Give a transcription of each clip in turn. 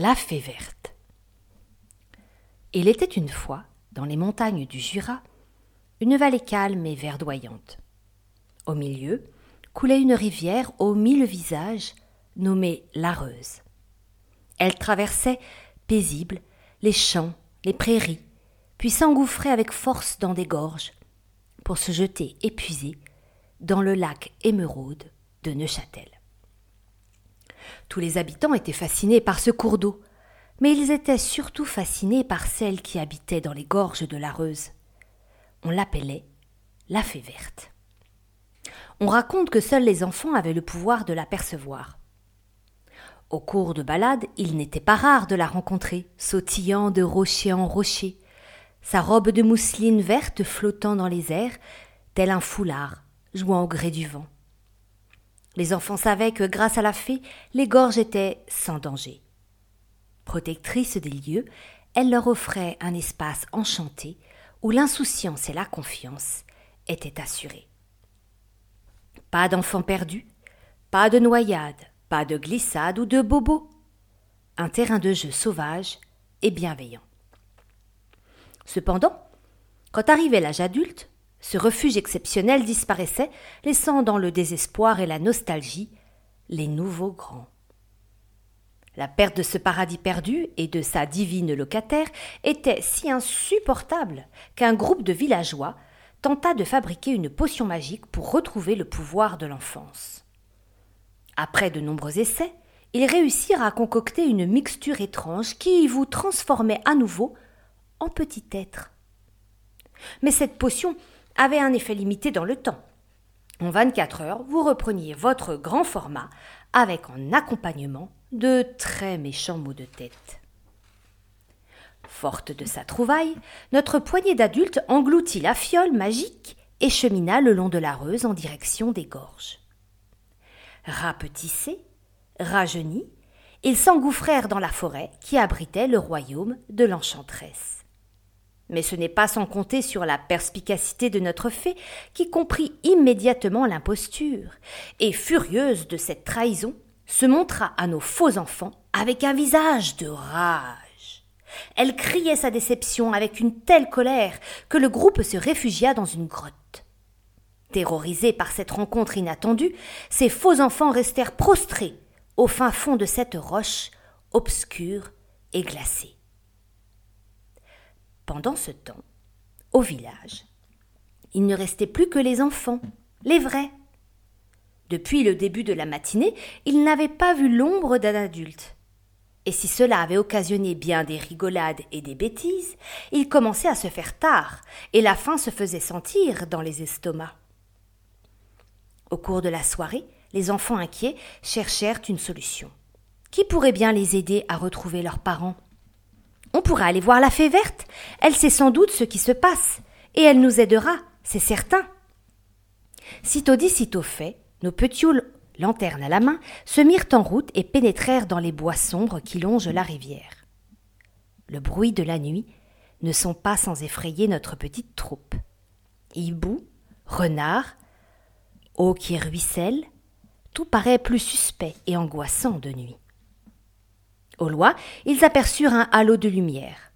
La fée verte. Il était une fois, dans les montagnes du Jura, une vallée calme et verdoyante. Au milieu coulait une rivière aux mille visages, nommée l'Areuse. Elle traversait, paisible, les champs, les prairies, puis s'engouffrait avec force dans des gorges, pour se jeter épuisée dans le lac émeraude de Neuchâtel. Tous les habitants étaient fascinés par ce cours d'eau, mais ils étaient surtout fascinés par celle qui habitait dans les gorges de l'Areuse. On l'appelait la fée verte. On raconte que seuls les enfants avaient le pouvoir de l'apercevoir. Au cours de balades, il n'était pas rare de la rencontrer, sautillant de rocher en rocher, sa robe de mousseline verte flottant dans les airs, tel un foulard, jouant au gré du vent. Les enfants savaient que grâce à la fée, les gorges étaient sans danger. Protectrice des lieux, elle leur offrait un espace enchanté où l'insouciance et la confiance étaient assurées. Pas d'enfants perdus, pas de noyade, pas de glissade ou de bobo. Un terrain de jeu sauvage et bienveillant. Cependant, quand arrivait l'âge adulte, ce refuge exceptionnel disparaissait, laissant dans le désespoir et la nostalgie les nouveaux grands. La perte de ce paradis perdu et de sa divine locataire était si insupportable qu'un groupe de villageois tenta de fabriquer une potion magique pour retrouver le pouvoir de l'enfance. Après de nombreux essais, ils réussirent à concocter une mixture étrange qui vous transformait à nouveau en petit être. Mais cette potion avait un effet limité dans le temps. En 24 heures, vous repreniez votre grand format avec en accompagnement de très méchants mots de tête. Forte de sa trouvaille, notre poignée d'adultes engloutit la fiole magique et chemina le long de la Reuse en direction des gorges. Rapetissés, rajeunis, ils s'engouffrèrent dans la forêt qui abritait le royaume de l'enchanteresse. Mais ce n'est pas sans compter sur la perspicacité de notre fée, qui comprit immédiatement l'imposture, et furieuse de cette trahison, se montra à nos faux enfants avec un visage de rage. Elle criait sa déception avec une telle colère que le groupe se réfugia dans une grotte. Terrorisés par cette rencontre inattendue, ces faux enfants restèrent prostrés au fin fond de cette roche obscure et glacée. Pendant ce temps, au village, il ne restait plus que les enfants, les vrais. Depuis le début de la matinée, ils n'avaient pas vu l'ombre d'un adulte. Et si cela avait occasionné bien des rigolades et des bêtises, il commençait à se faire tard, et la faim se faisait sentir dans les estomacs. Au cours de la soirée, les enfants inquiets cherchèrent une solution. Qui pourrait bien les aider à retrouver leurs parents? On pourrait aller voir la fée verte. Elle sait sans doute ce qui se passe, et elle nous aidera, c'est certain. Sitôt dit, sitôt fait, nos petits lanternes à la main, se mirent en route et pénétrèrent dans les bois sombres qui longent la rivière. Le bruit de la nuit ne sont pas sans effrayer notre petite troupe. Hibou, renard, eau qui ruisselle, tout paraît plus suspect et angoissant de nuit. Au loin, ils aperçurent un halo de lumière,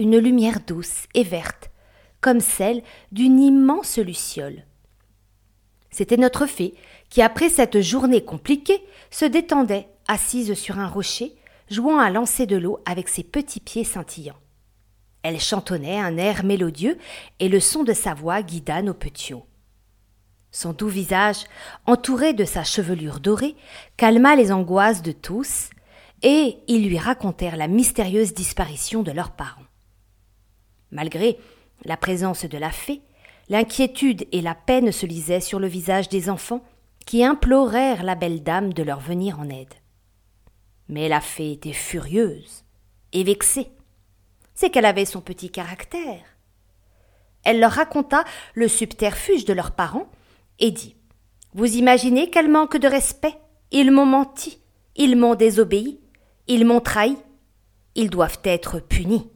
une lumière douce et verte, comme celle d'une immense luciole. C'était notre fée qui, après cette journée compliquée, se détendait, assise sur un rocher, jouant à lancer de l'eau avec ses petits pieds scintillants. Elle chantonnait un air mélodieux et le son de sa voix guida nos petits Son doux visage, entouré de sa chevelure dorée, calma les angoisses de tous et ils lui racontèrent la mystérieuse disparition de leurs parents. Malgré la présence de la fée, l'inquiétude et la peine se lisaient sur le visage des enfants qui implorèrent la belle dame de leur venir en aide. Mais la fée était furieuse et vexée. C'est qu'elle avait son petit caractère. Elle leur raconta le subterfuge de leurs parents et dit Vous imaginez quel manque de respect Ils m'ont menti, ils m'ont désobéi, ils m'ont trahi. Ils doivent être punis.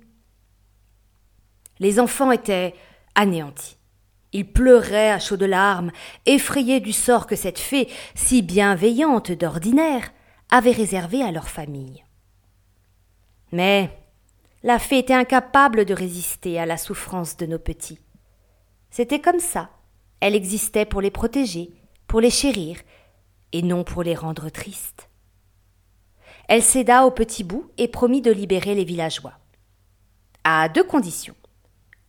Les enfants étaient anéantis. Ils pleuraient à chaudes larmes, effrayés du sort que cette fée, si bienveillante d'ordinaire, avait réservé à leur famille. Mais la fée était incapable de résister à la souffrance de nos petits. C'était comme ça. Elle existait pour les protéger, pour les chérir, et non pour les rendre tristes. Elle céda au petit bout et promit de libérer les villageois. À deux conditions.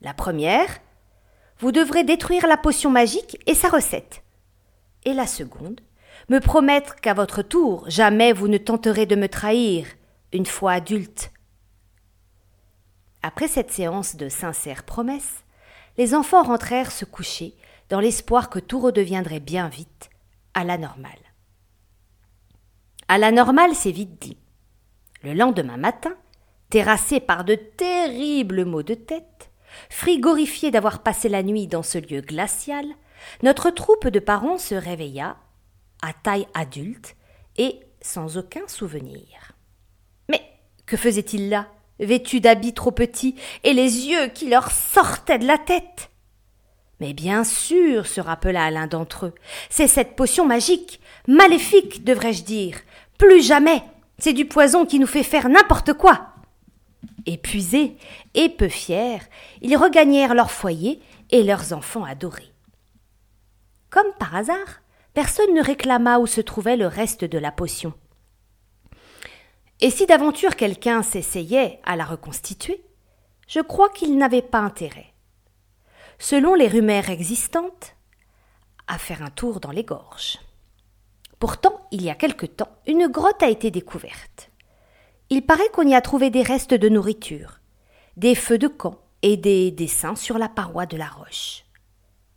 La première, vous devrez détruire la potion magique et sa recette. Et la seconde, me promettre qu'à votre tour, jamais vous ne tenterez de me trahir, une fois adulte. Après cette séance de sincères promesses, les enfants rentrèrent se coucher dans l'espoir que tout redeviendrait bien vite à la normale. À la normale, c'est vite dit. Le lendemain matin, terrassé par de terribles maux de tête, frigorifié d'avoir passé la nuit dans ce lieu glacial, notre troupe de parents se réveilla, à taille adulte, et sans aucun souvenir. Mais que faisait-il là, vêtu d'habits trop petits, et les yeux qui leur sortaient de la tête? Mais bien sûr, se rappela l'un d'entre eux, c'est cette potion magique, maléfique, devrais-je dire. Plus jamais. C'est du poison qui nous fait faire n'importe quoi. Épuisés et peu fiers, ils regagnèrent leur foyer et leurs enfants adorés. Comme par hasard, personne ne réclama où se trouvait le reste de la potion. Et si d'aventure quelqu'un s'essayait à la reconstituer, je crois qu'il n'avait pas intérêt. Selon les rumeurs existantes, à faire un tour dans les gorges. Pourtant, il y a quelque temps, une grotte a été découverte. Il paraît qu'on y a trouvé des restes de nourriture, des feux de camp et des dessins sur la paroi de la roche.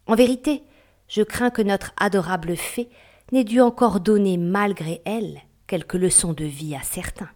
En vérité, je crains que notre adorable fée n'ait dû encore donner, malgré elle, quelques leçons de vie à certains.